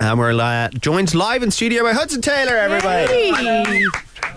And we're uh, joined live in studio by Hudson Taylor, everybody. Hey.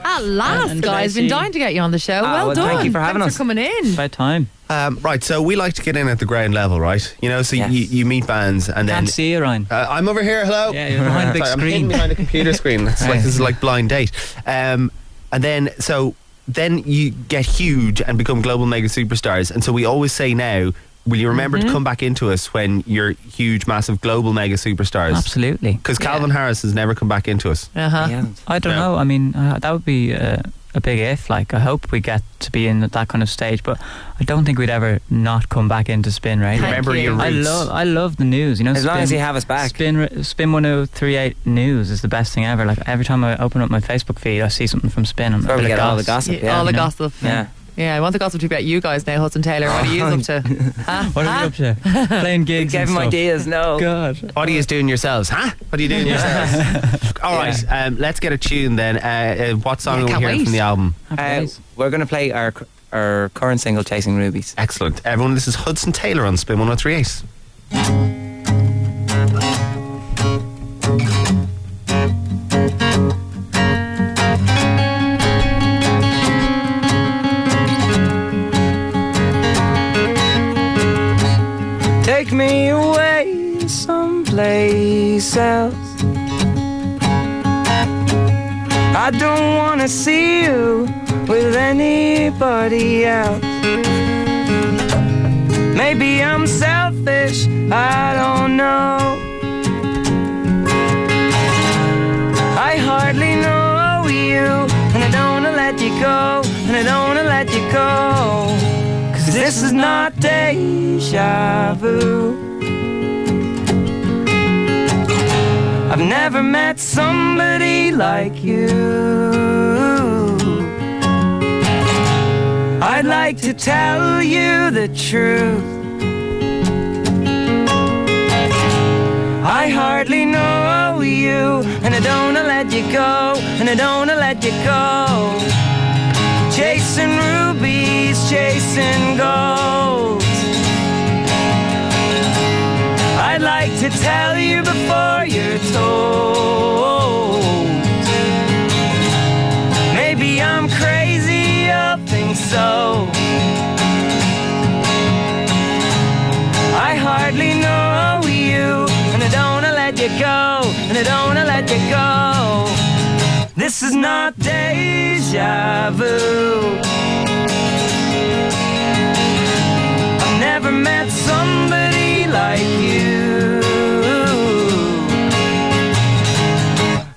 At last, And guys. Been dying to get you on the show. Ah, well, well, done. thank you for having Thanks us. for coming in. By time. Um, right, so we like to get in at the ground level, right? You know, so Yes. you, you meet bands and then. Can't see you, Ryan. Uh, I'm over here. Hello. Yeah, you're behind a big Sorry, I'm screen. behind a computer screen. It's like this is like blind date. Um, and then so then you get huge and become global mega superstars. And so we always say now, will you remember Mm-hmm. to come back into us when you're huge, massive global mega superstars? Absolutely. Because Calvin Harris has never come back into us. Uh huh. I don't No. know. I mean, uh, that would be uh, a big if. Like, I hope we get to be in that kind of stage, but I don't think we'd ever not come back into spin radio. Thank Remember you. your I roots. love, I love the news. You know, As long as you have us back. Spin, Spin 1038 News is the best thing ever. Like every time I open up my Facebook feed, I see something from Spin. I'm Where we get of all the gossip. Yeah, Yeah. all the know. gossip. Yeah. Yeah, I want the gossip to be about you guys now, Hudson Taylor. What are you up to? Huh? What are you up to? Playing gigs. Give him ideas. No. God. What are you doing yourselves, huh? What are you doing yourselves? All right, um, let's get a tune then. Uh, uh, what song Yeah, are we can't hearing wait. from the album? Uh, we're going to play our our current single, "Chasing Rubies." Excellent. Everyone, this is Hudson Taylor on Spin 1038. Me away someplace else. I don't wanna see you with anybody else. Maybe I'm selfish, I don't know. I hardly know you, and I don't wanna let you go, and I don't wanna let you go. This is not deja vu. I've never met somebody like you. I'd like to tell you the truth. I hardly know you, and I don't wanna let you go, and I don't wanna let you go. Don't wanna let you go. This is not deja vu. I've never met somebody like you.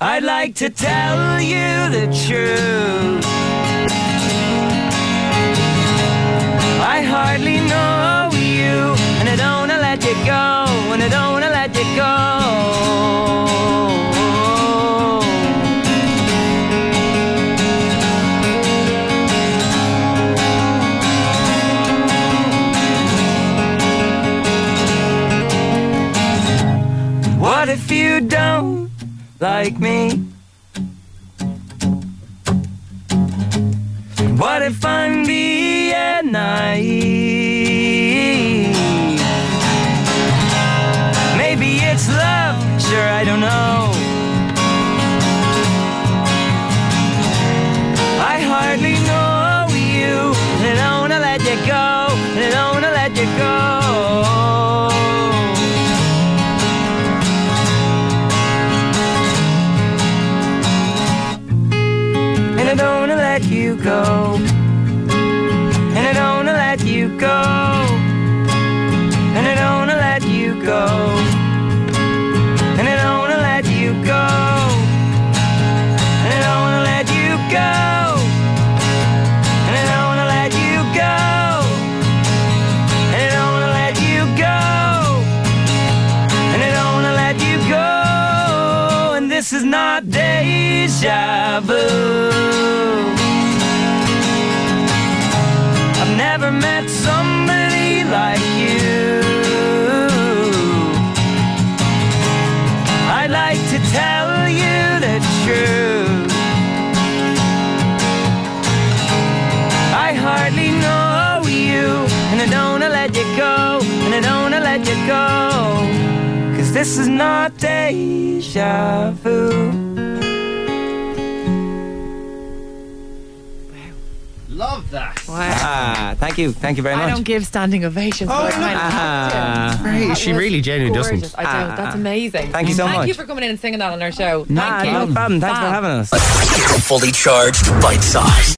I'd like to tell you the truth. If you don't like me? What if I'm being naive? Maybe it's love, sure, I don't know. I hardly know you, and I wanna let you go, and I wanna let you go. This is not deja vu. I've never met somebody like you. I'd like to tell you the truth. I hardly know you, and I don't this is not deja vu. Love that. Wow. Ah, thank you, thank you very much. I don't give standing ovations. Oh, but I kind of Ah. have to. Right, she really genuinely gorgeous. doesn't. I don't. That's Ah. amazing. Thank you so Thank much. Thank you for coming in and singing that on our show. Nah, Thank you. no problem. Thanks for having us. Fully charged, bite size.